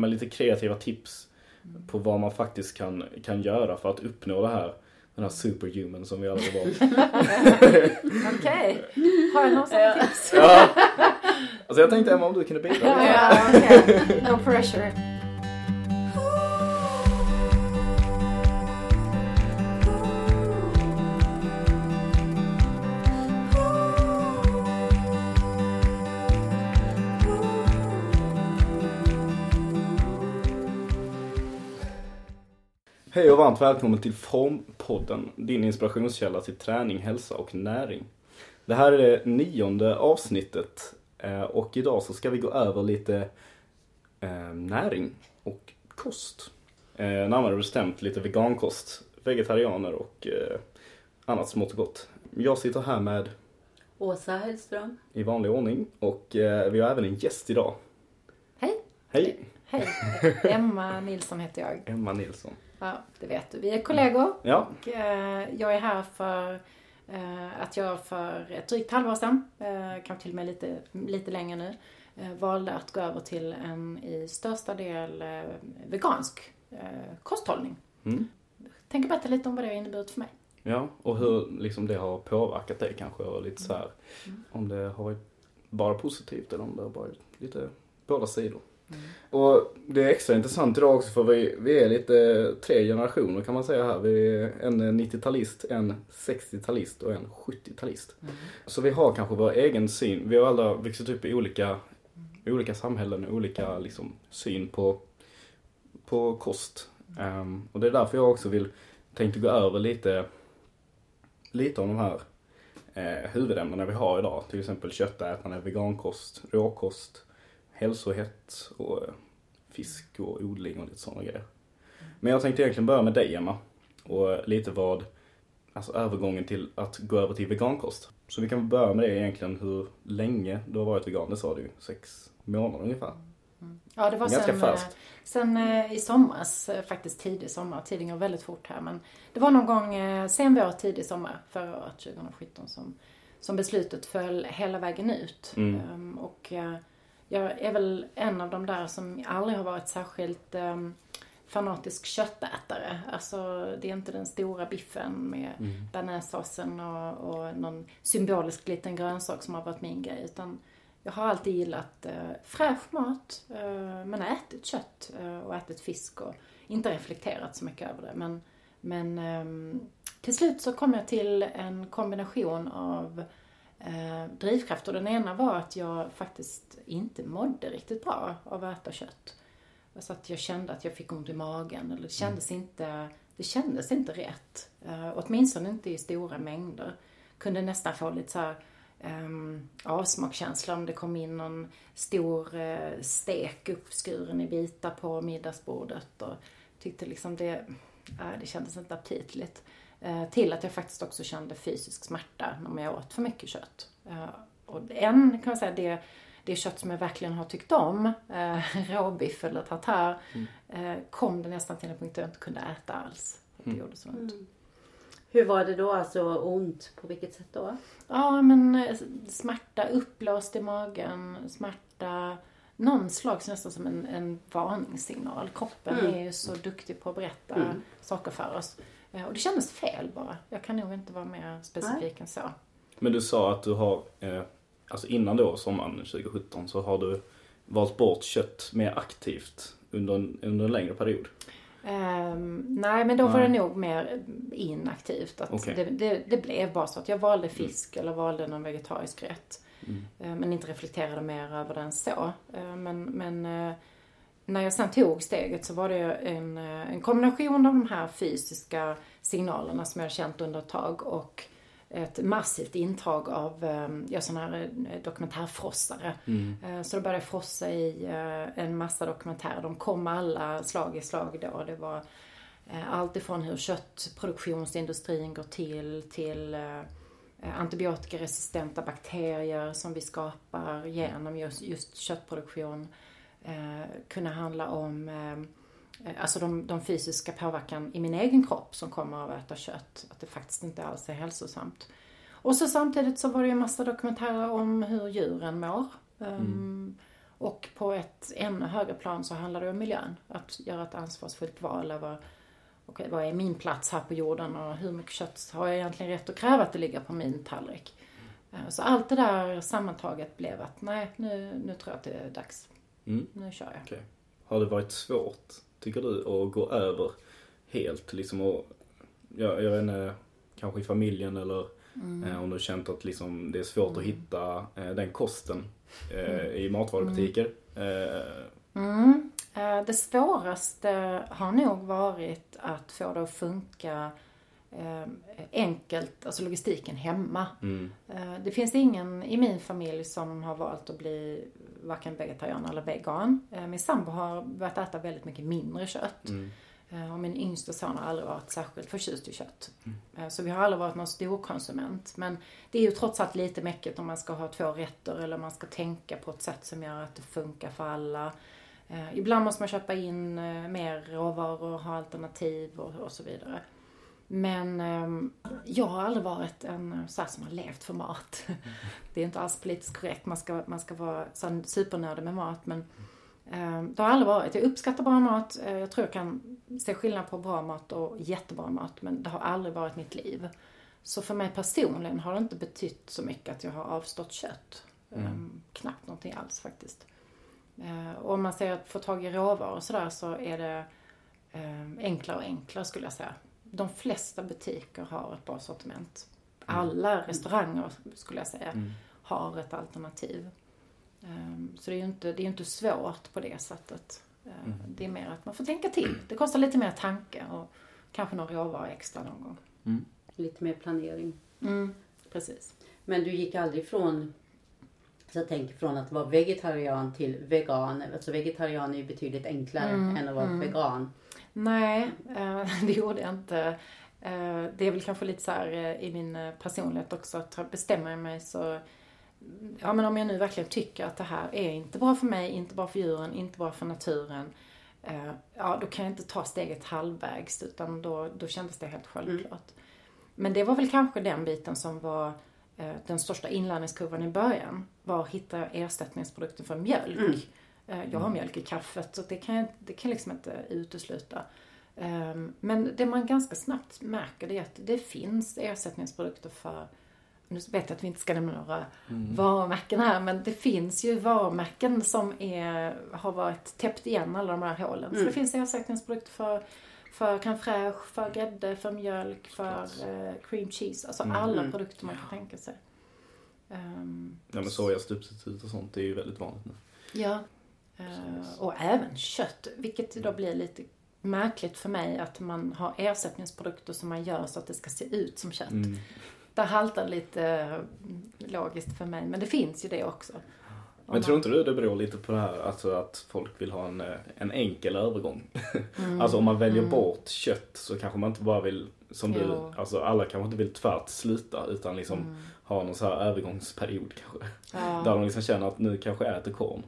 men lite kreativa tips på vad man faktiskt kan, kan göra för att uppnå det här. Den här superhuman som vi alla vill vara. Okej. Har du några sådana tips? ja. Alltså jag tänkte Emma om du kunde bidra. Ja, okej. No pressure. Hej och varmt välkommen till Formpodden, din inspirationskälla till träning, hälsa och näring. Det här är det nionde avsnittet eh, och idag så ska vi gå över lite eh, näring och kost. Eh, närmare bestämt lite vegankost, vegetarianer och annat smått och gott. Jag sitter här med Åsa Hellström. i vanlig ordning och vi har även en gäst idag. Hej. Hej! Hej. Emma Nilsson heter jag. Emma Nilsson. Ja, det vet du. Vi är kollegor. Ja, Och, eh, jag är här för eh, att jag för ett drygt halvår sedan, eh, kanske till och med lite, lite längre nu, eh, valde att gå över till en i största del eh, vegansk eh, kosthållning. Mm. Tänker berätta lite om vad det har inneburit för mig. Ja, och hur liksom det har påverkat dig kanske och lite så här, Om det har varit bara positivt eller om det har varit lite båda sidor. Och det är extra intressant idag också för vi, vi är lite tre generationer kan man säga här. Vi är en 90-talist, en 60-talist och en 70-talist. Så vi har kanske vår egen syn. Vi har alla vuxit upp i olika, i olika samhällen, olika liksom, syn på, på kost. Ehm, och det är därför jag också vill, tänkte gå över lite, lite om de här eh, huvudämnena vi har idag. Till exempel köttätande, vegankost, råkost, hälsohett och eh, fisk och odling och lite sådana grejer. Men jag tänkte egentligen börja med dig Emma. Och lite vad, alltså övergången till att gå över till vegankost. Så vi kan börja med det egentligen hur länge du har varit vegan, det sa du. Sex månader ungefär. Ja, det var Ganska sen, eh, sen eh, i somras, eh, faktiskt tidig sommar. Tiden går väldigt fort här men det var någon gång eh, sen vår, tidig sommar förra året, 2017, som, som beslutet föll hela vägen ut. Mm. Ehm, och eh, jag är väl en av de där som aldrig har varit särskilt um, fanatisk köttätare. Alltså det är inte den stora biffen med Mm. bearnaisesåsen och, och någon symbolisk liten grönsak som har varit min grej. Utan jag har alltid gillat eh, fräsch mat, eh, men ätit kött eh, och ätit fisk och inte reflekterat så mycket över det. Men, men ehm, till slut så kom jag till en kombination av eh, drivkrafter. Den ena var att jag faktiskt inte mådde riktigt bra av att äta kött. Alltså att jag kände att jag fick ont i magen eller det kändes inte, det kändes inte rätt. Eh, åtminstone inte i stora mängder. Kunde nästan få lite så här um, avsmakkänsla om det kom in någon stor eh, stek uppskuren i bitar på middagsbordet och tyckte liksom det, nej, det kändes inte aptitligt. Eh, till att jag faktiskt också kände fysisk smärta när jag åt för mycket kött. Eh, och en kan man säga, det, det kött som jag verkligen har tyckt om, eh, råbiff eller tartar, eh, kom det nästan till en punkt där jag inte kunde äta alls. Det gjorde så ont. Hur var det då? Alltså ont? På vilket sätt då? Ja, men smärta, uppblåst i magen, smärta, någon slags nästan som en, en varningssignal. Kroppen Mm. är ju så duktig på att berätta Mm. saker för oss. Eh, Och det kändes fel bara. Jag kan nog inte vara mer specifik än så. Men du sa att du har, eh, alltså innan då sommaren 2017 så har du valt bort kött mer aktivt under en, under en längre period. Ehm, nej, men då var det Nej. nog mer inaktivt. Att Okej. det, det, det blev bara så att jag valde fisk eller valde någon vegetarisk rätt. Eh, men inte reflekterade mer över den så. Eh, men men när jag sen tog steget så var det en, eh, en kombination av de här fysiska signalerna som jag har känt under ett tag och ett massivt intag av eh, ja, såna här eh, dokumentärfrossare. Eh, Så då började jag frossa i en massa dokumentärer. De kom alla slag i slag då. Det var allt ifrån hur köttproduktionsindustrin går till, till antibiotikaresistenta bakterier som vi skapar genom just, just köttproduktion. Eh, kunna handla om eh, alltså de, de fysiska påverkan i min egen kropp som kommer av att äta kött. Att det faktiskt inte alls är hälsosamt. Och så samtidigt så var det ju en massa dokumentärer om hur djuren mår. Um, Och på ett ännu högre plan så handlar det om miljön. Att göra ett ansvarsfullt val över okej, vad är min plats här på jorden och hur mycket kött har jag egentligen rätt att kräva att det ligger på min tallrik? Eh, Så allt det där sammantaget blev att nej, nu, nu tror jag att det är dags. Mm. Nu kör jag. Okej. Har det varit svårt, tycker du, att gå över helt liksom och, ja, jag vet inte, kanske i familjen eller eh, om du känt att liksom det är svårt att hitta eh, den kosten eh, i matvarubutiker? Eh, Mm. Eh, Det svåraste har nog varit att få det att funka enkelt, alltså logistiken hemma. mm, Eh, Det finns ingen i min familj som har valt att bli varken vegetarian eller vegan. Eh, Min sambo har börjat äta väldigt mycket mindre kött. mm, Och min yngsta son har aldrig varit särskilt förtjust i kött. Eh, Så vi har aldrig varit någon stor konsument. Men det är ju trots allt lite mäckigt om man ska ha två rätter eller om man ska tänka på ett sätt som gör att det funkar för alla. Ibland måste man köpa in eh, mer råvaror och ha alternativ och, och så vidare. Men ehm, jag har aldrig varit en eh, så som har levt för mat. Det är inte alls politiskt korrekt. Man ska, man ska vara sån supernördig med mat. Men ehm, det har aldrig varit. Jag uppskattar bra mat. Eh, Jag tror jag kan se skillnad på bra mat och jättebra mat. Men det har aldrig varit mitt liv. Så för mig personligen har det inte betytt så mycket att jag har avstått kött. Ehm, Knappt någonting alls faktiskt. Eh, Och om man säger att få tag i råvaror och sådär så är det enklare och enklare skulle jag säga. De flesta butiker har ett bra sortiment. Alla restauranger skulle jag säga har ett alternativ. Eh, Så det är ju inte, det är inte svårt på det sättet. Eh, Det är mer att man får tänka till. Det kostar lite mer tanke och kanske någon råvara extra någon gång. Lite mer planering. Mm, precis. Men du gick aldrig från, så jag tänker från att vara vegetarian till vegan. Alltså vegetarian är ju betydligt enklare än att vara vegan. Nej, eh, det gjorde jag inte. Eh, Det är väl kanske lite så här eh, i min personlighet också att bestämmer jag mig så Ja men om jag nu verkligen tycker att det här är inte bra för mig, inte bra för djuren, inte bra för naturen. Ja då kan jag inte ta steget halvvägs utan då, då kändes det helt självklart. Men det var väl kanske den biten som var den största inlärningskurvan i början. Var att hitta ersättningsprodukter för mjölk. Eh, Jag har mjölk i kaffet så det kan jag det kan liksom inte utesluta. Ehm, Men det man ganska snabbt märker det är att det finns ersättningsprodukter för nu vet jag att vi inte ska nämna några varumärken här, men det finns ju varumärken som är, har varit täppt igen alla de här hålen. Så det finns ersättningsprodukter för, för crème fraîche, för grädde, för mjölk, för eh, cream cheese. Alltså alla produkter man kan tänka sig. Ehm, ja men sojasubstitut och sånt är ju väldigt vanligt nu. Ja. Eh, och även kött, vilket då blir lite märkligt för mig att man har ersättningsprodukter som man gör så att det ska se ut som kött. Mm. Det haltar lite eh, logiskt för mig, men det finns ju det också. Men tror inte du det beror lite på det här, alltså att folk vill ha en, eh, en enkel övergång? alltså om man väljer bort kött så kanske man inte bara vill, som du, Jo. alltså alla kanske inte vill tvärt sluta utan liksom ha någon så här övergångsperiod kanske. Ja. Där de liksom känner att nu kanske jag äter korn.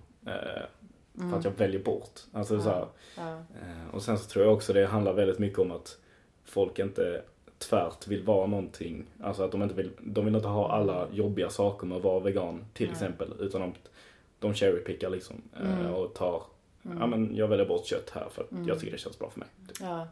Eh, för att jag väljer bort. Alltså så här, Ja. eh, och sen så tror jag också det handlar väldigt mycket om att folk inte tvärt vill vara någonting. Alltså att de inte vill, de vill inte ha alla jobbiga saker med att vara vegan till exempel. Utan de, de cherrypickar liksom. eh, Och tar, ja men jag väljer bort kött här för att jag tycker det känns bra för mig. Typ. Ja.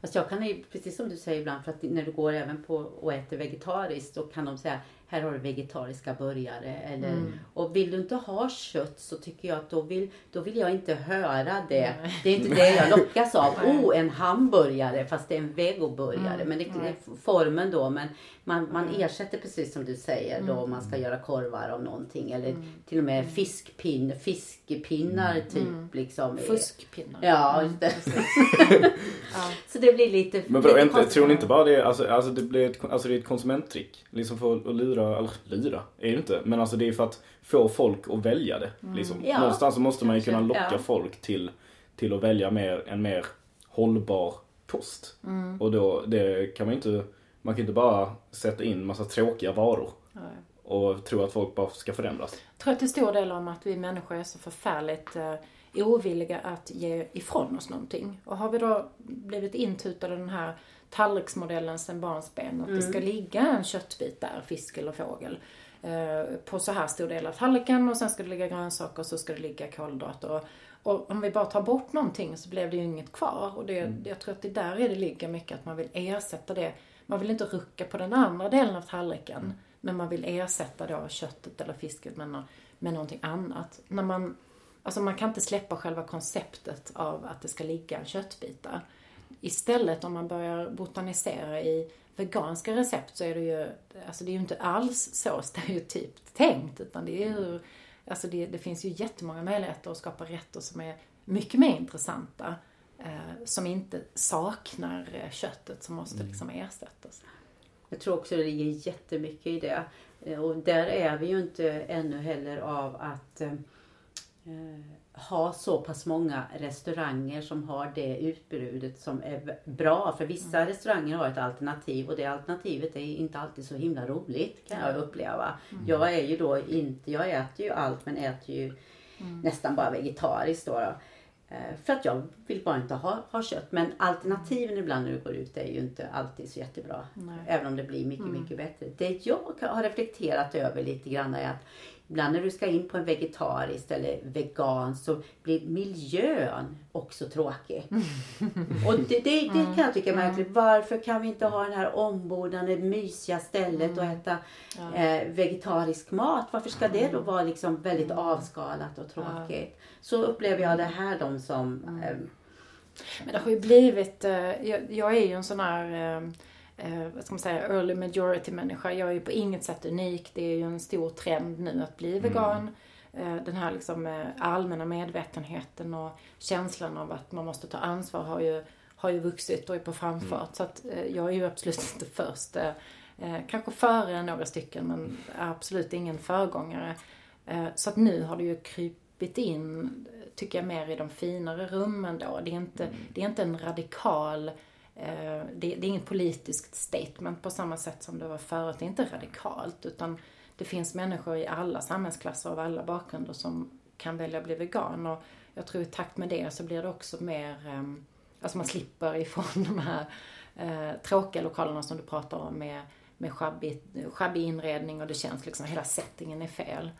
Fast jag kan ju, precis som du säger ibland, för att när du går även på och äter vegetariskt, då kan de säga här har du vegetariska burgare. Eller, Och vill du inte ha kött så tycker jag att då vill, då vill jag inte höra det. Det är inte det jag lockas av. Oh, en hamburgare fast det är en vegoburgare. Men det är formen då. Men man, man ersätter precis som du säger då om man ska göra korvar av någonting. Eller till och med fiskpinn, fiskpinnar typ. Liksom. Fuskpinnar. Ja, just det. Så det blir lite Men lite vadå, inte, tror ni inte bara det, alltså, alltså det blir ett, alltså det är ett konsumenttrick. Liksom för att lura, eller lura är det inte. Men alltså det är för att få folk att välja det. Liksom. Ja, Någonstans så måste man ju kunna locka Ja. folk till, till att välja mer, en mer hållbar kost. Och då, det kan man inte, man kan inte bara sätta in massa tråkiga varor. Nej. Och tro att folk bara ska förändras. Jag tror att till stor del om att vi människor är så förfärligt ovilliga att ge ifrån oss någonting. Och har vi då blivit intutade den här tallriksmodellen sen barnsben, att det ska ligga en köttbit där, fisk eller fågel. eh, på så här stor del av tallriken och sen ska det ligga grönsaker och så ska det ligga kolhydrater. Och, och om vi bara tar bort någonting så blev det ju inget kvar. Och det, mm. jag tror att det där är det ligger mycket, att man vill ersätta det. Man vill inte rucka på den andra delen av tallriken. Mm. Men man vill ersätta då köttet eller fisket med, med någonting annat. När man, alltså man kan inte släppa själva konceptet av att det ska ligga köttbitar. Istället om man börjar botanisera i veganska recept så är det ju, alltså det är ju inte alls så stereotypt tänkt utan det är ju, alltså det, det finns ju jättemånga möjligheter att skapa rätter som är mycket mer intressanta. Eh, som inte saknar eh, köttet som måste mm. liksom ersättas. Jag tror också det ligger jättemycket i det. Eh, och där är vi ju inte ännu heller av att eh, ha så pass många restauranger som har det utbudet som är bra. För vissa mm. restauranger har ett alternativ och det alternativet är inte alltid så himla roligt kan jag uppleva. Mm. Jag är ju då inte, jag äter ju allt men äter ju mm. nästan bara vegetariskt då. då. Eh, för att jag vill bara inte ha, ha kött. Men alternativen ibland när du går ut är ju inte alltid så jättebra. Nej. Även om det blir mycket, mm. mycket bättre. Det jag har reflekterat över lite grann är att ibland när du ska in på en vegetariskt eller vegan så blir miljön också tråkig. Och det, det, det kan jag tycka är mm. märkligt. Varför kan vi inte ha det här ombordande mysiga stället och mm. äta eh, vegetarisk mat? Varför ska det då vara liksom väldigt mm. avskalat och tråkigt? Så upplever jag det här de som eh, men det har ju blivit, eh, jag, jag är ju en sån här eh, vad ska man säga, early majority människa. Jag är ju på inget sätt unik. Det är ju en stor trend nu att bli vegan. Mm. Eh, den här liksom eh, allmänna medvetenheten och känslan av att man måste ta ansvar har ju, har ju vuxit och är på framfart. Mm. Så att eh, jag är ju absolut inte först. Eh, eh, kanske före några stycken men absolut ingen föregångare. så att nu har det ju krypit in, tycker jag, mer i de finare rummen då. Det är inte, mm. det är inte en radikal Eh, det, det är inget politiskt statement på samma sätt som det var förut. Det är inte radikalt utan det finns människor i alla samhällsklasser av alla bakgrunder som kan välja att bli vegan. Och jag tror i takt med det så blir det också mer, ehm, alltså man slipper ifrån de här eh, tråkiga lokalerna som du pratar om med, med sjabbig, sjabbig inredning och det känns liksom, hela settingen är fel.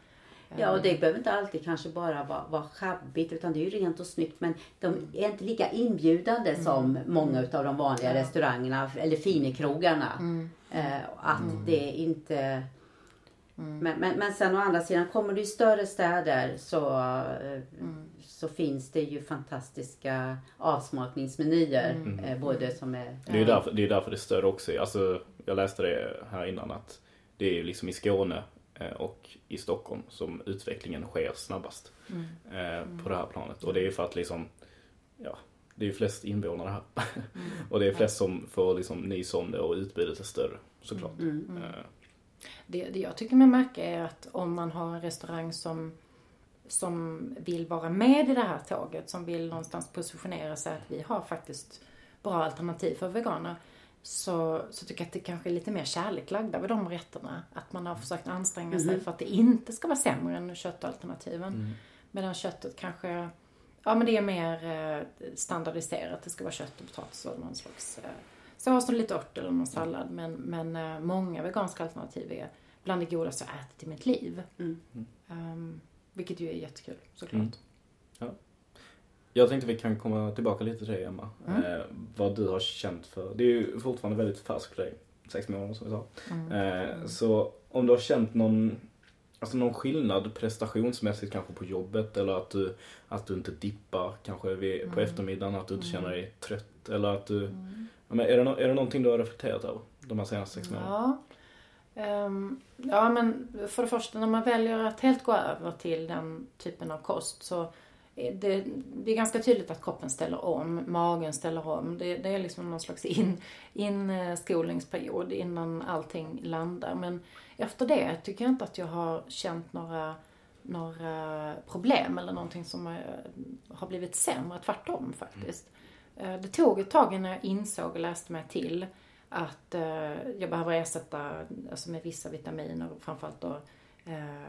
Ja, och det behöver inte alltid kanske bara vara, vara schabbigt utan det är ju rent och snyggt men de är inte lika inbjudande mm. som många utav de vanliga ja. restaurangerna eller finekrogarna. Mm. Eh, att mm. det inte... Mm. Men, men, men sen å andra sidan, kommer du i större städer så, eh, mm. så finns det ju fantastiska avsmakningsmenyer. Mm. Eh, både som är... Det är ju därför det, är därför det är större också. Alltså, jag läste det här innan att det är liksom i Skåne Eh, och i Stockholm som utvecklingen sker snabbast mm. Eh, på det här planet. Och det är för att liksom, ja, det är ju flest invånare här. Mm. och det är flest som får liksom nys om det och utbudet är större såklart. Mm. Mm. Eh. Det, det jag tycker mig märka är att om man har en restaurang som som vill vara med i det här tåget, som vill någonstans positionera sig att vi har faktiskt bra alternativ för veganer så, så tycker jag att det kanske är lite mer kärlek lagda vid de rätterna. Att man har försökt anstränga sig mm. för att det inte ska vara sämre än köttalternativen. Mm. Medan köttet kanske, ja men det är mer eh, standardiserat. Det ska vara kött och potatis och någon slags eh, sås och lite ört eller någon sallad. Men, men eh, många veganska alternativ är bland det godaste jag ätit i mitt liv. Mm. Um, vilket ju är jättekul såklart. Mm. Ja. Jag tänkte vi kan komma tillbaka lite till dig Emma. Mm. Eh, vad du har känt för, det är ju fortfarande väldigt färskt för dig. Sex månader som vi sa. Mm. Eh, så om du har känt någon, alltså någon skillnad prestationsmässigt kanske på jobbet eller att du, att du inte dippar kanske vid, mm. på eftermiddagen, att du inte känner dig trött eller att du, mm. men är, det no, är det någonting du har reflekterat över de här senaste sex månaderna? Ja. Um, ja men för det första när man väljer att helt gå över till den typen av kost så det, det, är ganska tydligt att kroppen ställer om, magen ställer om. Det, det är liksom någon slags in, inskolningsperiod innan allting landar. Men efter det tycker jag inte att jag har känt några, några problem eller någonting som har blivit sämre. Tvärtom faktiskt. Mm. Det tog ett tag innan jag insåg och läste mig till att eh, jag behöver ersätta alltså med vissa vitaminer, framförallt då eh,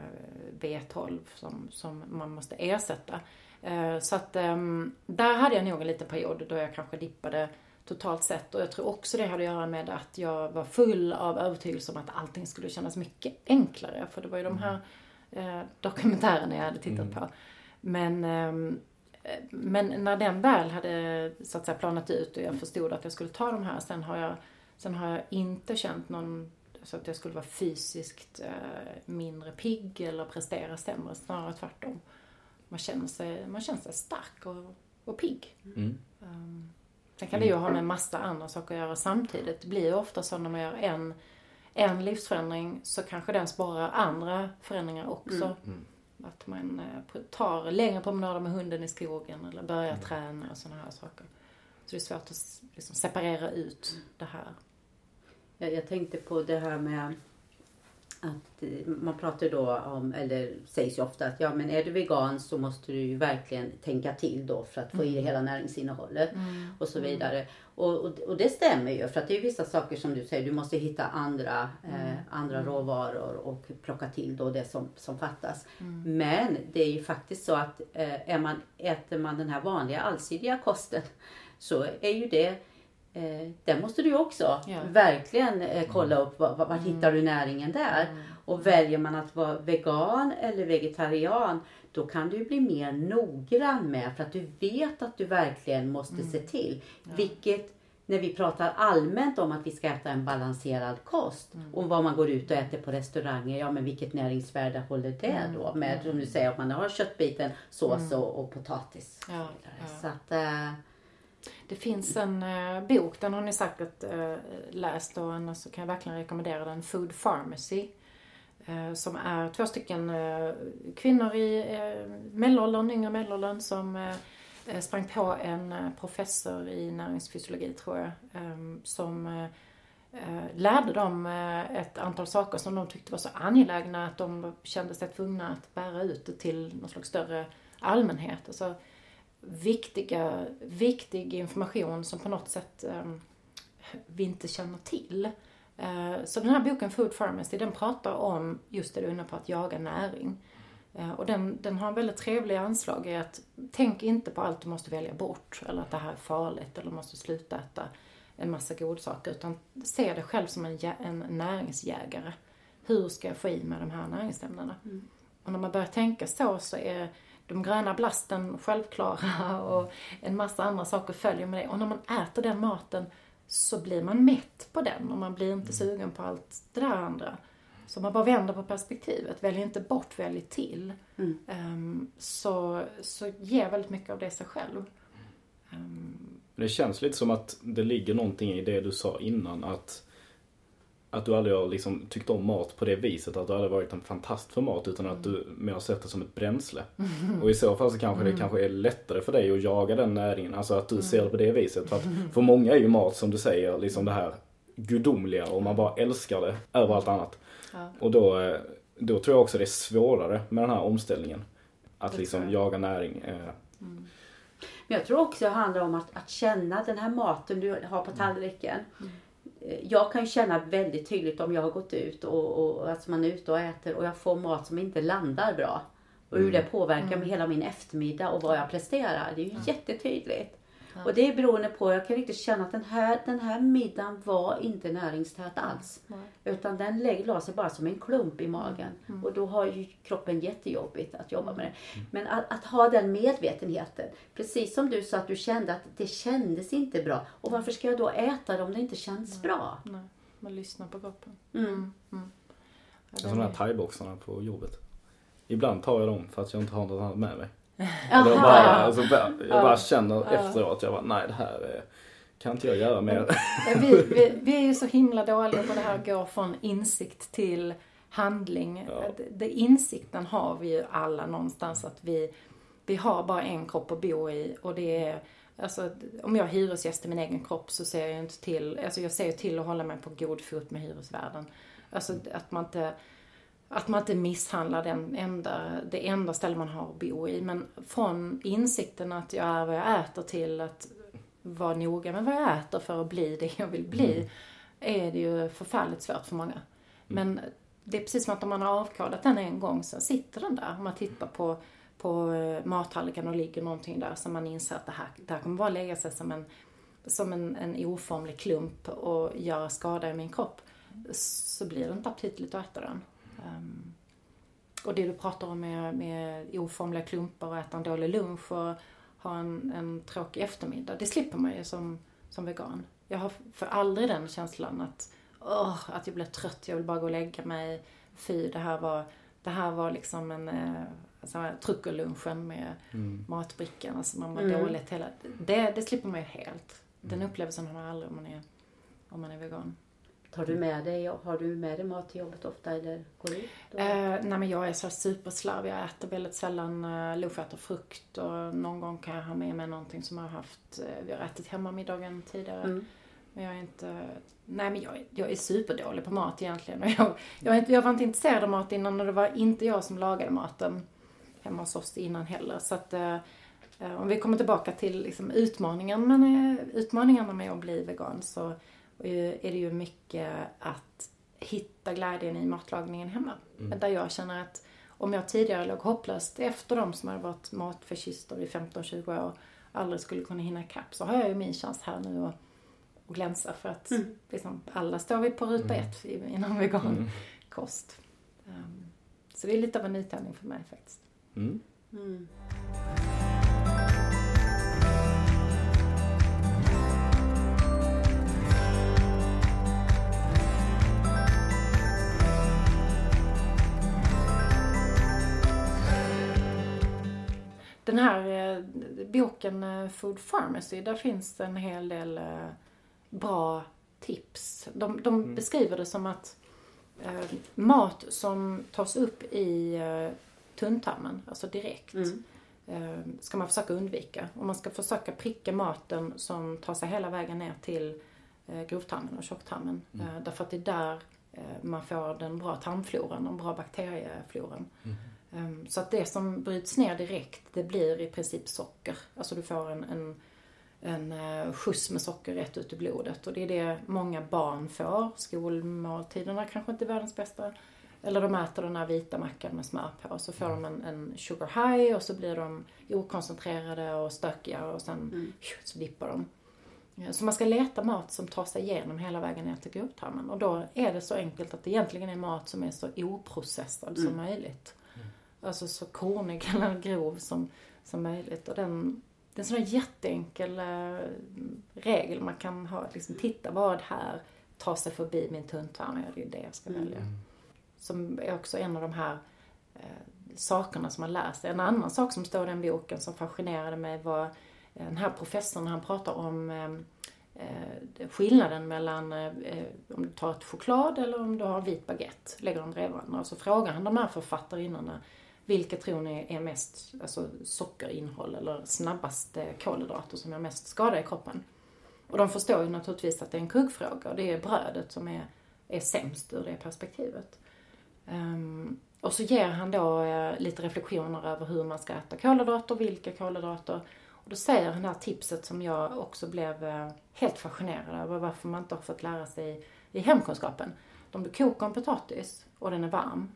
B12 som, som man måste ersätta. Eh, så att ehm, där hade jag nog en liten period då jag kanske dippade totalt sett. Och jag tror också det hade att göra med att jag var full av övertygelse om att allting skulle kännas mycket enklare. För det var ju de här eh, dokumentärerna jag hade tittat Mm. på. Men, ehm, eh, men när den väl hade så att säga planat ut och jag förstod att jag skulle ta de här, sen har jag, sen har jag inte känt någon så att jag skulle vara fysiskt mindre pigg eller prestera sämre, snarare tvärtom. Man känner sig, man känner sig stark och, och pigg. Mm. Um, sen kan det ju ha med massa andra saker att göra samtidigt. Det blir ju ofta så när man gör en, en livsförändring så kanske den sparar andra förändringar också. Mm. Att man eh, tar längre promenader med hunden i skogen eller börjar träna och sådana här saker. Så det är svårt att liksom separera ut det här. Jag, jag tänkte på det här med att eh, man pratar då om, eller sägs ju ofta att ja men är du vegan så måste du ju verkligen tänka till då för att få i dig hela näringsinnehållet och så vidare. Och, och, och det stämmer ju för att det är vissa saker som du säger, du måste hitta andra, eh, andra råvaror och plocka till då det som, som fattas. Men det är ju faktiskt så att eh, är man, äter man den här vanliga allsidiga kosten så är ju det Eh, där måste du också Ja. verkligen eh, kolla upp var, var, var hittar du näringen där. Och väljer man att vara vegan eller vegetarian då kan du bli mer noggrann med för att du vet att du verkligen måste se till. Vilket när vi pratar allmänt om att vi ska äta en balanserad kost och vad man går ut och äter på restauranger, ja men vilket näringsvärde håller det då med som du säger att man har köttbiten, sås och, och potatis. så Ja, ja. Så att, eh, det finns en eh, bok, den har ni säkert eh, läst och annars så kan jag verkligen rekommendera den. Food Pharmacy. Eh, som är två stycken eh, kvinnor i eh, medelåldern, yngre medelåldern som eh, eh sprang på en eh, professor i näringsfysiologi tror jag. Ehm, eh, som eh, lärde dem eh, ett antal saker som de tyckte var så angelägna att de kände sig tvungna att bära ut det till någon slags större allmänhet. Alltså, viktiga, viktig information som på något sätt eh, vi inte känner till. Eh, så den här boken Food Pharmacy den pratar om just det du är inne på, att jaga näring. Eh, och den, den har en väldigt trevlig anslag i att tänk inte på allt du måste välja bort eller att det här är farligt eller måste sluta äta en massa godsaker utan se dig själv som en, en näringsjägare. Hur ska jag få i mig de här näringsämnena? Och när man börjar tänka så så är de gröna blasten självklara och en massa andra saker följer med det. Och när man äter den maten så blir man mätt på den och man blir inte sugen på allt det där andra. Så man bara vänder på perspektivet, väljer inte bort, väljer till. Ehm, så, så ger väldigt mycket av det sig själv. Ehm, Det känns lite som att det ligger någonting i det du sa innan att att du aldrig har liksom tyckt om mat på det viset, att du aldrig varit en fantast för mat utan att du mer har sett det som ett bränsle. Och i så fall så kanske det kanske är lättare för dig att jaga den näringen, alltså att du ser det på det viset. För att för många är ju mat som du säger, liksom det här gudomliga och man bara älskar det över allt annat. Ja. Och då, då tror jag också det är svårare med den här omställningen. Att liksom jaga näring. eh, Men jag tror också det handlar om att, att känna den här maten du har på tallriken. Eh, Jag kan ju känna väldigt tydligt om jag har gått ut och, och alltså man är ute och äter och jag får mat som inte landar bra. Och hur det påverkar med hela min eftermiddag och vad jag presterar. Det är ju jättetydligt. Och det är beroende på, jag kan riktigt känna att den här, den här middagen var inte näringstät alls. Nej. Utan den lägger la sig bara som en klump i magen. Och då har ju kroppen jättejobbigt att jobba med det. Men att, att ha den medvetenheten. Precis som du sa att du kände att det kändes inte bra. Och varför ska jag då äta det om det inte känns bra? nej, man lyssnar på kroppen. Mm. Ja, Alltså den de här är- thaiboxarna på jobbet. Ibland tar jag dem för att jag inte har något annat med mig. Då bara, alltså, jag bara känner efteråt, jag bara, nej det här eh, kan inte jag göra mer. Vi, vi, vi är ju så himla dåliga på det här att gå från insikt till handling. Ja. Det, det, insikten har vi ju alla någonstans att vi, vi har bara en kropp att bo i och det är Alltså, om jag är hyresgäst i min egen kropp så ser jag ju inte till, alltså jag ser ju till att hålla mig på god fot med hyresvärden. Alltså att man inte, att man inte misshandlar den enda, det enda ställe man har att bo i. Men från insikten att jag är vad jag äter till att vara noga med vad jag äter för att bli det jag vill bli, är det ju förfärligt svårt för många. Men det är precis som att om man har avkodat den en gång, så sitter den där. Om man tittar på, på eh, mattallriken och ligger någonting där som man inser att det här, det här kommer bara lägga sig som en som en, en oformlig klump och gör skada i min kropp så blir det inte aptitligt att äta den. Um, och det du pratar om med, med oformliga klumpar och äta en dålig lunch och ha en, en tråkig eftermiddag, det slipper man ju som, som vegan. Jag har för aldrig den känslan att, åh, att jag blir trött, jag vill bara gå och lägga mig. Fy, det här var, det här var liksom en eh, alltså, truckerlunchen med mm. matbrickan. Alltså man mår mm. dåligt hela... Det, det slipper man ju helt. Den mm. upplevelsen har man aldrig om man är, om man är vegan. Tar du med dig, har du med dig mat till jobbet ofta eller går du ut? Eh, nej men jag är så superslarvig. Jag äter väldigt sällan eh, lunch, äter frukt och någon gång kan jag ha med mig någonting som jag har haft. Eh, vi har ätit hemmamiddagen tidigare. Mm. Men jag är inte, nej men jag, jag är superdålig på mat egentligen. Jag, jag, jag var inte intresserad av mat innan och det var inte jag som lagade maten hemma hos oss innan heller. Så att eh, eh om vi kommer tillbaka till liksom, utmaningen, men, eh, utmaningarna med att bli vegan så är det ju mycket att hitta glädjen i matlagningen hemma. Mm. Där jag känner att om jag tidigare låg hopplöst efter de som hade varit matfascister i 15-20 år aldrig skulle kunna hinna ikapp så har jag ju min chans här nu att, att glänsa för att mm. liksom, alla står vi på ruta mm. ett inom vegankost. Mm. Um, så det är lite av en nytändning för mig faktiskt. Mm. Den här eh, boken eh, Food Pharmacy, där finns en hel del eh, bra tips. De, de mm. beskriver det som att eh, mat som tas upp i eh, tunntarmen, alltså direkt, mm. eh, ska man försöka undvika. Och man ska försöka pricka maten som tar sig hela vägen ner till eh, grovtarmen och tjocktarmen. Mm. Därför att det är där man får den bra tarmfloran, den bra bakteriefloran. Ehm, så att det som bryts ner direkt, det blir i princip socker. Alltså du får en, en, en eh, skjuts med socker rätt ut i blodet. Och det är det många barn får. Skolmåltiderna kanske inte är världens bästa. Eller de äter den här vita mackan med smör på. Så får de en, en sugar high och så blir de okoncentrerade och stökiga och sen mm. så dippar de. Så man ska leta mat som tar sig igenom hela vägen ner till grovtarmen. Och då är det så enkelt att det egentligen är mat som är så oprocessad mm. som möjligt. Alltså så kornig eller grov som, som möjligt. Och den, det är en sån här jätteenkel äh, regel man kan ha. Liksom, titta vad här tar sig förbi min tunntarm. Ja, det är det jag ska mm. välja. Som är också en av de här äh, sakerna som man lär sig. En annan sak som står i den boken som fascinerade mig var den här professorn, han pratar om eh, skillnaden mellan eh, om du tar ett choklad eller om du har vit baguette, lägger dem bredvid varandra. Och så frågar han de här författarinnorna vilka tror ni är mest alltså, sockerinnehåll eller snabbaste kolhydrater som är mest skada i kroppen? Och de förstår ju naturligtvis att det är en kuggfråga och det är brödet som är, är sämst ur det perspektivet. Um, och så ger han då uh, lite reflektioner över hur man ska äta kolhydrater, vilka kolhydrater. Och då säger han det här tipset som jag också blev uh, helt fascinerad över varför man inte har fått lära sig i hemkunskapen. Om du kokar en potatis och den är varm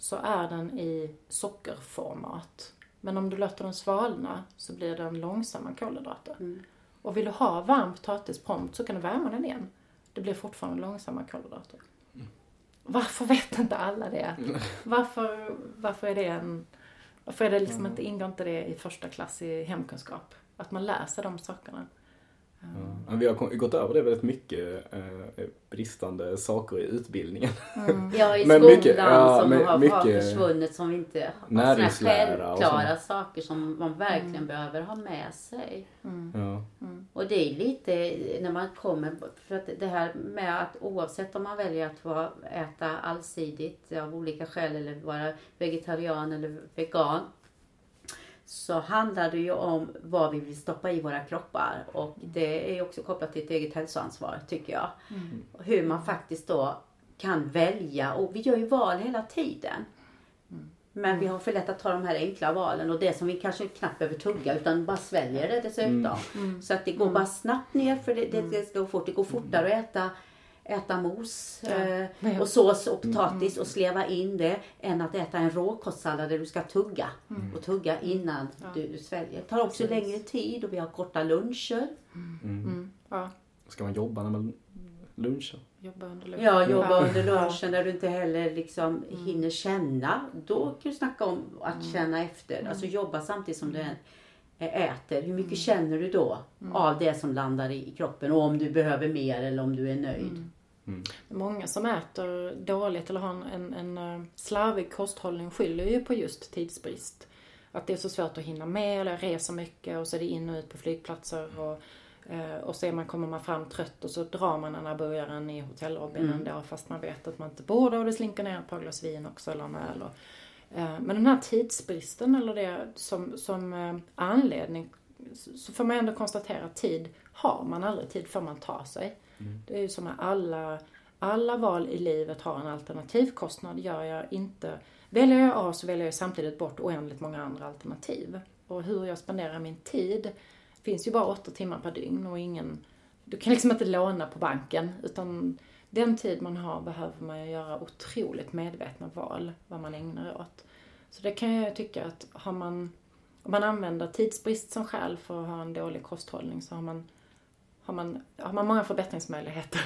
så är den i sockerformat. Men om du låter den svalna så blir den långsamma kolhydrater. Mm. Och vill du ha varm potatis prompt så kan du värma den igen. Det blir fortfarande långsamma kolhydrater. Mm. Varför vet inte alla det? Varför, varför är det en... Varför är det liksom mm. inte, ingår inte det i första klass i hemkunskap? Att man lär sig de sakerna. Ja. Vi har gått över det väldigt mycket, eh, bristande saker i utbildningen. Mm. Ja, i skolan mycket, ja, som har, mycket har försvunnit som vi inte har. Sådana självklara saker som man verkligen mm. behöver ha med sig. Mm. Ja. Mm. Och det är lite när man kommer, för att det här med att oavsett om man väljer att vara, äta allsidigt av olika skäl eller vara vegetarian eller vegan så handlar det ju om vad vi vill stoppa i våra kroppar och det är också kopplat till ett eget hälsoansvar tycker jag. Mm. Hur man faktiskt då kan välja och vi gör ju val hela tiden. Mm. Men vi har för lätt att ta de här enkla valen och det som vi kanske knappt behöver tugga utan bara sväljer det dessutom. Mm. mm. Så att det går mm. bara snabbt ner för det, det, det ska gå fort. Det går fortare att äta äta mos ja. eh, och sås och potatis mm. och sleva in det än att äta en råkostsallad där du ska tugga mm. och tugga innan ja. du, du sväljer. Det tar också Precis. längre tid och vi har korta luncher. Mm. mm. Ja. Ska man jobba när man lunchar? Jobba under lunchen. Ja, jobba under lunchen där du inte heller liksom hinner känna. Då kan du snacka om att känna efter. Alltså jobba samtidigt som du äter. Hur mycket känner du då av det som landar i i kroppen? Och om du behöver mer eller om du är nöjd. Många som äter dåligt eller har en, en, en eh, slarvig kosthållning skyller ju på just tidsbrist. Att det är så svårt att hinna med eller reser mycket och så är det in och ut på flygplatser och, eh, och så är man, kommer man fram trött och så drar man den här burgaren i hotelllobbyn ändå fast man vet att man inte borde och det slinker ner ett par glas vin också eller en öl. Och, eh, men den här tidsbristen eller det som, som anledning så- så får man ändå konstatera att tid har man aldrig, tid får man ta sig. Mm. Det är ju som med alla, alla val i livet har en alternativkostnad. Gör jag inte, väljer jag A så väljer jag samtidigt bort oändligt många andra alternativ. Och hur jag spenderar min tid finns ju bara åtta timmar per dygn och ingen, du kan liksom inte låna på banken utan den tid man har behöver man ju göra otroligt medvetna val vad man ägnar åt. Så det kan jag ju tycka att har man, om man använder tidsbrist som skäl för att ha en dålig kosthållning så har man har man, har man många förbättringsmöjligheter.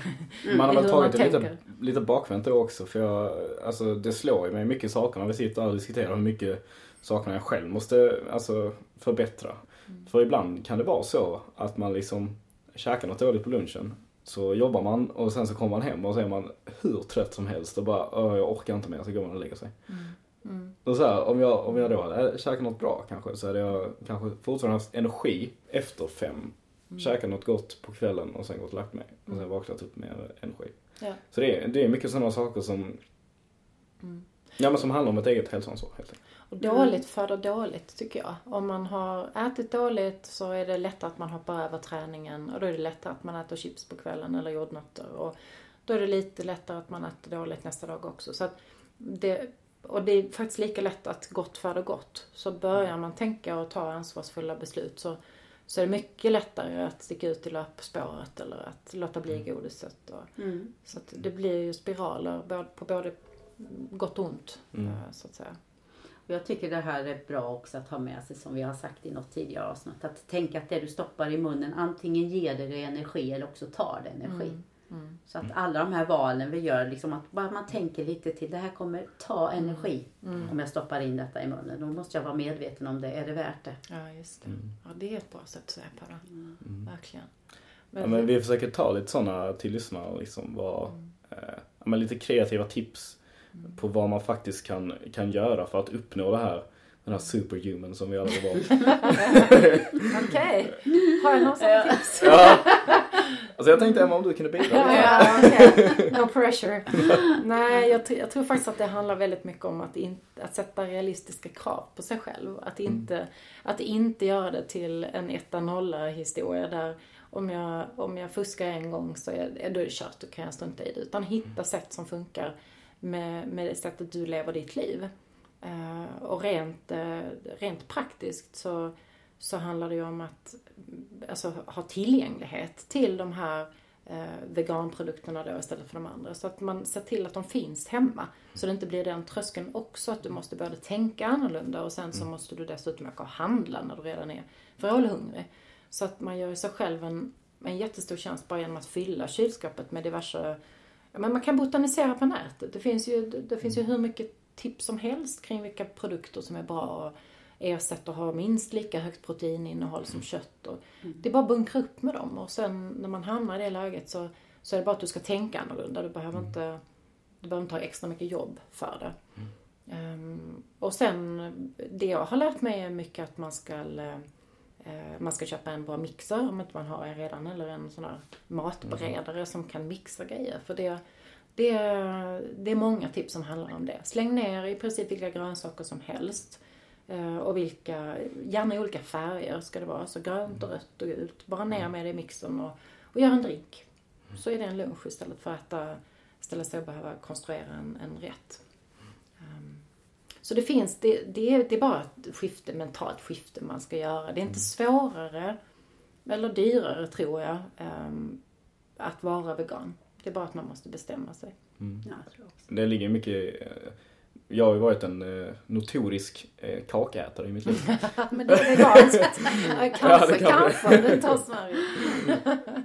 Man har väl tagit det lite, lite bakvänt då också för jag, alltså det slår ju mig mycket saker när vi sitter här och diskuterar hur mycket saker jag själv måste, alltså förbättra. Mm. För ibland kan det vara så att man liksom käkar något dåligt på lunchen, så jobbar man och sen så kommer man hem och så är man hur trött som helst och bara "Åh, jag orkar inte mer, så går man och lägger sig. Mm. Och så här, om, jag, om jag då hade käkat något bra kanske så hade jag kanske fortfarande haft energi efter fem. Mm. Käkat något gott på kvällen och sen gått och lagt mig. Och sen vaknat upp med energi. Ja. Så det är, det är mycket sådana saker som Mm. Ja men som handlar om ett eget hälsoansvar helt enkelt. Och dåligt föder dåligt tycker jag. Om man har ätit dåligt så är det lättare att man hoppar över träningen och då är det lättare att man äter chips på kvällen eller jordnötter. Och då är det lite lättare att man äter dåligt nästa dag också. Så det, och det är faktiskt lika lätt att gott föder gott. Så börjar man tänka och ta ansvarsfulla beslut så, så är det mycket lättare att sticka ut i löpspåret eller att låta bli godiset. Och, Mm. Så att det blir ju spiraler på både gott och ont. Mm. eh, Så att säga. Och jag tycker det här är bra också att ha med sig som vi har sagt i något tidigare avsnitt. Att tänka att det du stoppar i munnen antingen ger det dig energi eller också tar det energi. Mm. Så att alla de här valen vi gör, liksom att bara man tänker lite till det här kommer ta energi Mm. om jag stoppar in detta i munnen. Då måste jag vara medveten om det. Är det värt det? Ja, just det. Ja, det är ett bra sätt att se på det. Verkligen. Ja, men vi försöker ta lite sådana till lyssnare liksom. Vad, eh, ja, men lite kreativa tips på vad man faktiskt kan, kan göra för att uppnå det här den här superhuman som vi alla vara. Okej. Har jag någon sån tips? ja. Alltså jag tänkte Emma om du kunde bidra. Ja, okej. No pressure. Nej, jag, jag tror faktiskt att det handlar väldigt mycket om att, in, att sätta realistiska krav på sig själv. Att inte, att inte göra det till en etta nolla historia där om jag, om jag fuskar en gång så är, då är det kört, då kan jag strunta i det. Utan hitta sätt som funkar med, med det sättet du lever ditt liv. Eh, och rent, eh, rent praktiskt så, så handlar det ju om att alltså, ha tillgänglighet till de här eh, veganprodukterna då istället för de andra. Så att man ser till att de finns hemma. Så det inte blir den tröskeln också att du måste börja tänka annorlunda och sen så måste du dessutom åka och handla när du redan är vrålhungrig. Så att man gör sig själv en, en jättestor tjänst bara genom att fylla kylskåpet med diverse men man kan botanisera på nätet. Det finns, ju, det, finns ju hur mycket tips som helst kring vilka produkter som är bra ersätter har minst lika högt proteininnehåll som kött. Och Det är bara att bunkra upp med dem och sen när man hamnar i det läget så, så är det bara att du ska tänka annorlunda. Du behöver inte, du behöver inte ha extra mycket jobb för det. Ehm, och sen, det jag har lärt mig är mycket att man ska eh, man ska köpa en bra mixer om inte man har en redan eller en sån här matberedare som kan mixa grejer. För det, det, det är många tips som handlar om det. Släng ner i princip vilka grönsaker som helst. Eh, Och vilka, gärna i olika färger ska det vara. Så grönt och rött och gult. Bara ner med det i mixern och, och gör en drink. Så är det en lunch istället för att äta, ställa sig och behöva konstruera en, en rätt. Ehm, Så det finns, det, det, är, det är bara ett skifte, mentalt skifte man ska göra. Det är inte svårare eller dyrare tror jag ehm, att vara vegan. Det är bara att man måste bestämma sig. Ja, tror också. Det ligger mycket eh, jag har ju varit en eh, notorisk eh, kakätare i mitt liv. Men det är veganskt. Ja, Ja, kanske, kan kanske. Det tar Sverige.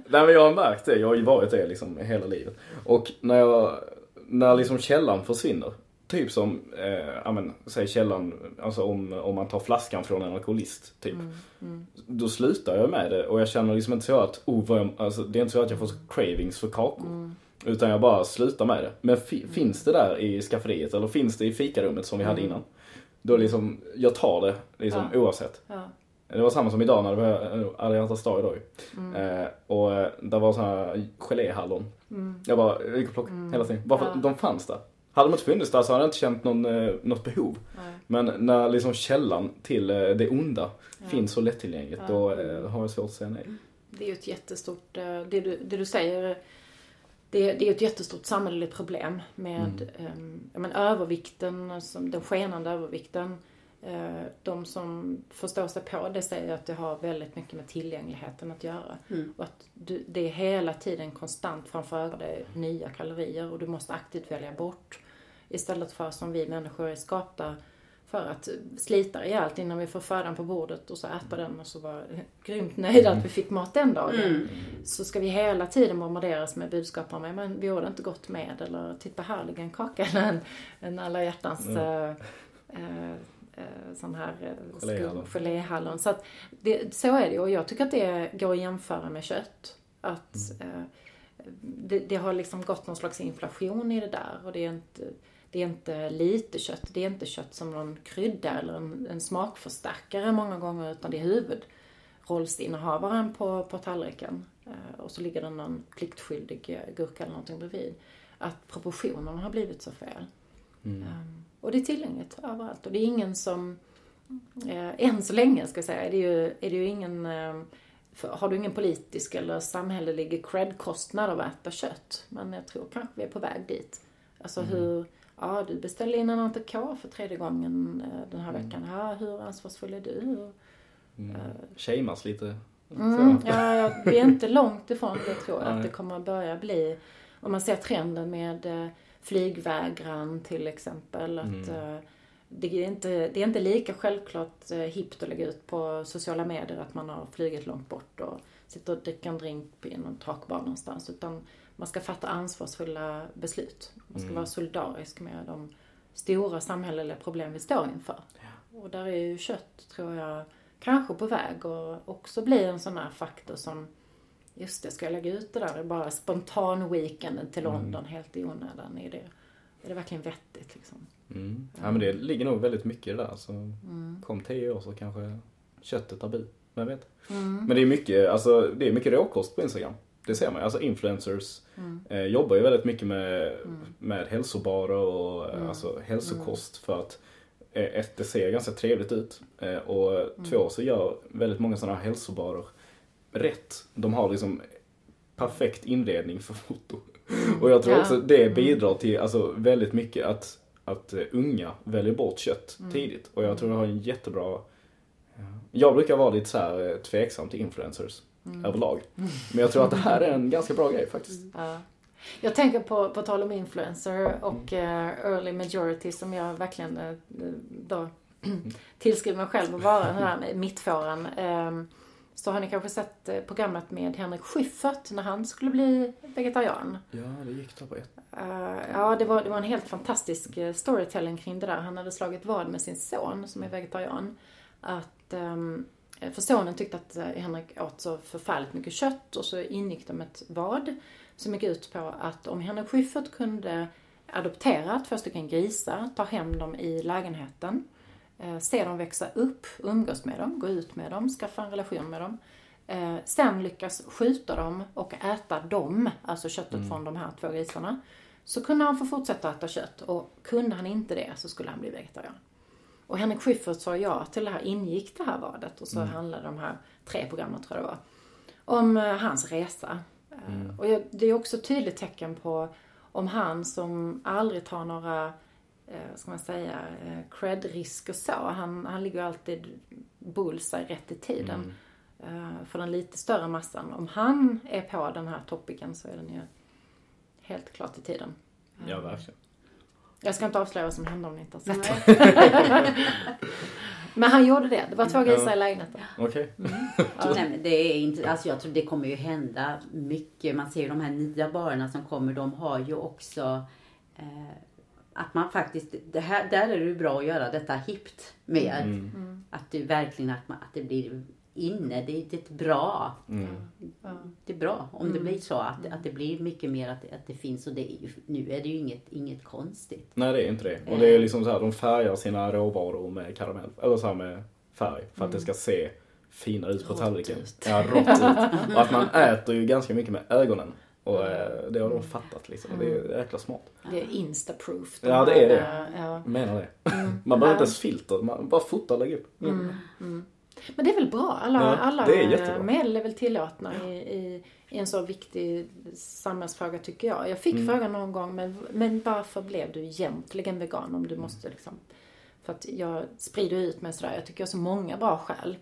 Nej men jag har märkt det, jag har ju varit det liksom hela livet. Och när jag, när liksom källan försvinner. Typ som, eh, ja men, säg källan, alltså om, om man tar flaskan från en alkoholist, typ. Då slutar jag med det och jag känner liksom inte så att, oh, jag, alltså, det är inte så att jag får cravings för kakor. Utan jag bara slutar med det. Men fi, finns det där i skafferiet eller finns det i fikarummet som vi hade innan. Då liksom, jag tar det liksom Ja. oavsett. Ja. Det var samma som idag när det var alla hjärtans dag idag ju. Eh, och eh, där var såna här geléhallon. Jag bara jag gick och plockade hela tiden. Bara för att Ja. de fanns där. Hade de inte funnits där så hade jag inte känt någon, eh, något behov. Nej. Men när liksom källan till eh, det onda finns så lättillgängligt då eh, har jag svårt att säga nej. Det är ju ett jättestort, eh, det du, det du säger, det, det är ett jättestort samhälleligt problem med mm. men övervikten, alltså den skenande övervikten. Eh, De som förstår sig på det säger att det har väldigt mycket med tillgängligheten att göra. Och att du, det är hela tiden konstant framför ögonen nya kalorier och du måste aktivt välja bort. Istället för som vi människor är skapta för att slita rejält innan vi får födan på bordet och så äta den och så vara grymt nöjda att vi fick mat den dagen. Så ska vi hela tiden bombarderas med budskap om men vi gjorde inte gott med eller titta här ligger en kaka eller en, en alla hjärtans eh, eh, eh, sån här eh, Geléhallon. Så att det, så är det och jag tycker att det går att jämföra med kött. Att eh, det, det har liksom gått någon slags inflation i det där och det är inte det är inte lite kött, det är inte kött som någon krydda eller en, en smakförstärkare många gånger utan det är huvudrollsinnehavaren på, på tallriken. Eh, och så ligger det någon pliktskyldig eh, gurka eller någonting bredvid. Att proportionerna har blivit så fel. Um, och det är tillgängligt överallt och det är ingen som, eh, än så länge ska jag säga, är det ju, är det ju ingen, eh, för, har du ingen politisk eller samhällelig cred-kostnad av att äta kött. Men jag tror kanske vi är på väg dit. Alltså hur, ja du beställde in en entrecote för tredje gången eh, den här veckan. Ja, hur ansvarsfull är du? Mm. Shameas lite. Mm, ja, vi är inte långt ifrån det tror jag. Att det kommer att börja bli, om man ser trenden med eh, flygvägran till exempel. Att, eh, det, är inte, det är inte lika självklart eh, hippt att lägga ut på sociala medier att man har flugit långt bort och sitter och dricker en drink i någon takbar någonstans. Utan man ska fatta ansvarsfulla beslut. Man ska vara solidarisk med de stora samhälleliga problem vi står inför. Och där är ju kött, tror jag, kanske på väg och också bli en sån här faktor som Just det, ska jag lägga ut det där bara spontan weekenden till London helt i onödan? Är det, är det verkligen vettigt liksom? Mm. Ja men det ligger nog väldigt mycket i det där. Så Mm. kom tio år så kanske köttet tar bi. Vem vet? Mm. Men det är mycket, alltså det är mycket råkost på Instagram. Det ser man. Alltså influencers Mm. eh, jobbar ju väldigt mycket med, med hälsobarer och Mm. alltså hälsokost för att eh, ett, det ser ganska trevligt ut. Eh, och Mm. två, så gör väldigt många sådana här hälsobarer rätt. De har liksom perfekt inredning för foto. Och jag tror Ja. också det bidrar till alltså, väldigt mycket att, att eh, unga väljer bort kött Mm. tidigt. Och jag tror det har en jättebra... ja. Jag brukar vara lite så här eh, tveksam till influencers Mm. överlag. Men jag tror att det här är en ganska bra grej faktiskt. Ja. Jag tänker på, på tal om influencer och eh, early majority som jag verkligen eh, då tillskriver mig själv att vara den här mittfåran. Eh, så har ni kanske sett eh, programmet med Henrik Schyffert när han skulle bli vegetarian. Ja, det gick där på ett. Eh, ja, det var, det var en helt fantastisk storytelling kring det där. Han hade slagit vad med sin son som är vegetarian. Att, ehm, för sonen tyckte att eh, Henrik åt så förfärligt mycket kött och så ingick de ett vad som gick ut på att om Henrik Schyffert kunde adoptera två stycken grisar, ta hem dem i lägenheten, eh, se dem växa upp, umgås med dem, gå ut med dem, skaffa en relation med dem. Eh, sen lyckas skjuta dem och äta dem, alltså köttet från de här två grisarna. Så kunde han få fortsätta äta kött och kunde han inte det så skulle han bli vegetarian. Och Henrik Schyffert sa ja till det här, ingick det här vadet och så handlade de här tre programmen tror jag det var, om eh, hans resa. Eh, Och jag, det är också ett tydligt tecken på om han som aldrig tar några, eh, ska man säga, cred-risker så. Han, han ligger alltid bullseye rätt i tiden. Eh, för den lite större massan. Om han är på den här topicen så är den ju helt klart i tiden. Ja, verkligen. Jag ska inte avslöja vad som hände om ni inte har sett det. Men han gjorde det. Det var två grisar i lägenheten. Okej. Ja, nej, men det är inte, alltså jag tror det kommer ju hända mycket. Man ser ju de här nya barerna som kommer, de har ju också eh, att man faktiskt, det här, där är det bra att göra detta hippt mer. Mm. Att du verkligen, att, man, att det blir inne, det, det är ett bra. Mm. Det är bra om det blir så att, att det blir mycket mer att, att det finns och det är ju, nu är det ju inget, inget konstigt. Nej det är inte det. Och det är liksom så här, de färgar sina råvaror med karamell, eller så här med färg för att det ska se fina ut på Rått tallriken. ut. Ja, rått ut. Och att man äter ju ganska mycket med ögonen. Och eh, det har de fattat liksom. Det är jäkla smart. Det är instaproof. de Ja, det är det. eh, Ja. Jag menar det. Man behöver inte ens filter, man bara fotar och lägger upp. Mm. Men det är väl bra? Alla, Ja, alla medel är väl tillåtna i, i, i en så viktig samhällsfråga tycker jag. Jag fick Mm. frågan någon gång, men, men varför blev du egentligen vegan om du Mm. måste liksom... För att jag sprider ut mig sådär. Jag tycker jag har så många bra skäl.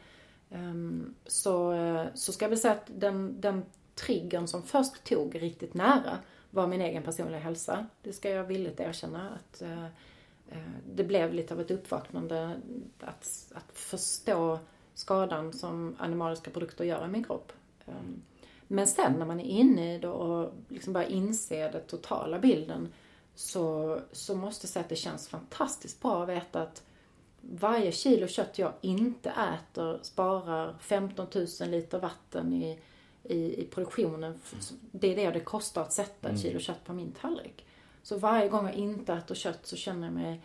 Ehm, så, eh, så ska jag väl säga att den, den triggern som först tog riktigt nära var min egen personliga hälsa. Det ska jag villigt erkänna. att eh, eh, Det blev lite av ett uppvaknande att, att förstå skadan som animaliska produkter gör i min kropp. Ehm, Men sen när man är inne i det och liksom börjar inse den totala bilden så, så måste jag säga att det känns fantastiskt bra att veta att varje kilo kött jag inte äter sparar 15 000 liter vatten i, i, i produktionen. Det är det det kostar att sätta ett kilo kött på min tallrik. Så varje gång jag inte äter kött så känner jag mig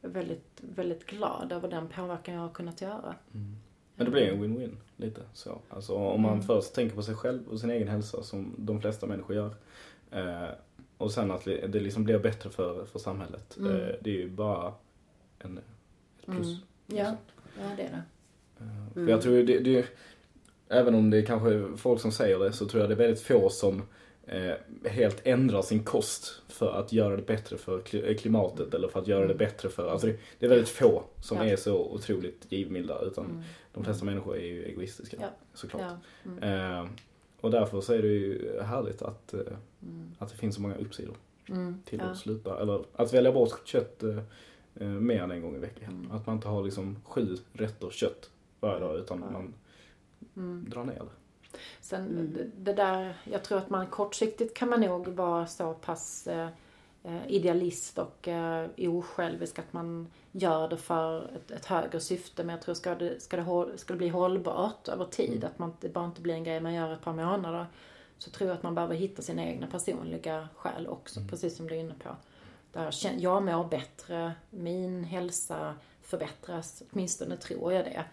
väldigt, väldigt glad över den påverkan jag har kunnat göra. Men det blir en win-win lite så. Alltså om man först tänker på sig själv och sin egen hälsa som de flesta människor gör. Eh, och sen att det liksom blir bättre för, för samhället. Eh, det är ju bara en, ett plus. Ja, ja det är det. Eh, För jag tror det, det, även om det är kanske folk som säger det, så tror jag det är väldigt få som eh, helt ändrar sin kost för att göra det bättre för kli- klimatet eller för att göra det bättre för, alltså det, det är väldigt få som Ja. är så otroligt givmilda utan de flesta människor är ju egoistiska Ja. såklart. Ja. Mm. Eh, och därför så är det ju härligt att, eh, att det finns så många uppsidor Mm. till att sluta, eller att välja bort kött eh, eh, mer än en gång i veckan. Mm. Att man inte har liksom sju rätter kött varje dag utan man Mm. drar ner det. Sen det, det där, jag tror att man kortsiktigt kan man nog vara så pass eh, eh, idealist och eh, osjälvisk att man gör det för ett, ett högre syfte. Men jag tror ska det, ska det, hå- ska det bli hållbart över tid, att man, det bara inte blir en grej man gör ett par månader. Så tror jag att man behöver hitta sina egna personliga skäl också, precis som du är inne på. Där jag mår bättre, min hälsa förbättras, åtminstone tror jag det.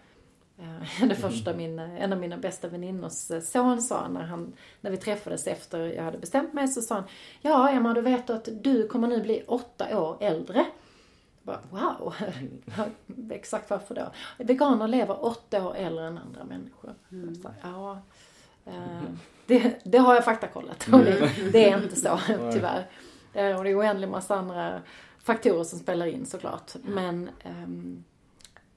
Eh, Det första min, en av mina bästa väninnors eh, son sa när, han, när vi träffades efter jag hade bestämt mig så sa han Ja Emma, du vet att du kommer nu bli åtta år äldre. Bara, wow! Exakt varför då? Veganer lever åtta år äldre än andra människor. Jag sa, ja, eh, det, det har jag faktakollat och det, det är inte så tyvärr. Och det är oändligt massa andra faktorer som spelar in såklart. Men ehm,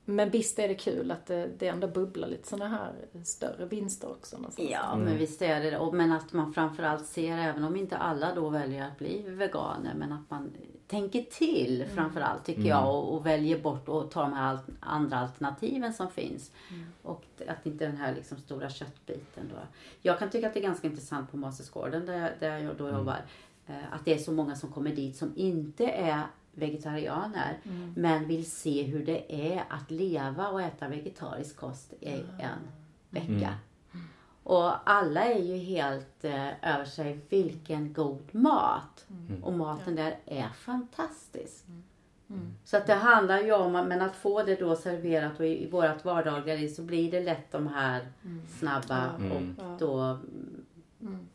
men visst är det kul att det, det ändå bubblar lite såna här större vinster också. någonstans. Ja, men visst är det det. Och Men att man framförallt ser, även om inte alla då väljer att bli veganer, men att man tänker till framförallt tycker jag och, och väljer bort och tar de här andra alternativen som finns. Och att inte den här liksom stora köttbiten då. Jag kan tycka att det är ganska intressant på Mastersgården där, jag- där jag då jobbar. eh, Att det är så många som kommer dit som inte är vegetarianer men vill se hur det är att leva och äta vegetarisk kost i en vecka. Och alla är ju helt eh, över sig vilken god mat. Och maten där är fantastisk. Så att det handlar ju om, men att få det då serverat och i, i vårat vardagliga liv så blir det lätt de här snabba och då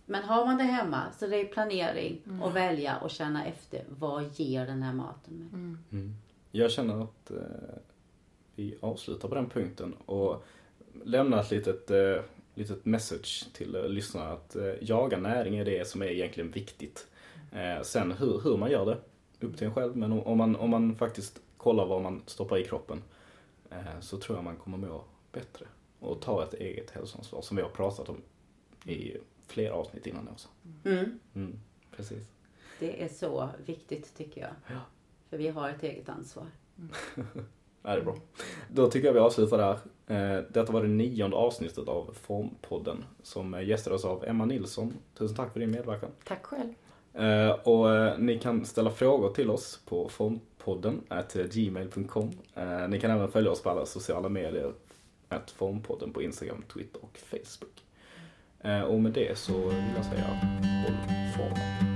men har man det hemma så det är planering och välja och känna efter vad ger den här maten mig. Jag känner att eh, vi avslutar på den punkten och lämnar ett litet, eh, litet message till eh, lyssnarna att eh, jaga näring är det som är egentligen viktigt. Eh, sen hur, hur man gör det, upp till en själv. Men om, om, man, om man faktiskt kollar vad man stoppar i kroppen eh, så tror jag man kommer må bättre. Och ta ett eget hälsoansvar som vi har pratat om i flera avsnitt innan också. Mm. Mm, precis. Det är så viktigt tycker jag. Ja. För vi har ett eget ansvar. Ja, det är bra. Då tycker jag vi avslutar där. Eh, Detta var det nionde avsnittet av Formpodden som gästades av Emma Nilsson. Tusen tack för din medverkan. Tack själv. Eh, Och eh, ni kan ställa frågor till oss på formpodden gmail.com. Eh, Ni kan även följa oss på alla sociala medier. Formpodden på Instagram, Twitter och Facebook. Eh, och med det så vill jag säga håll formen.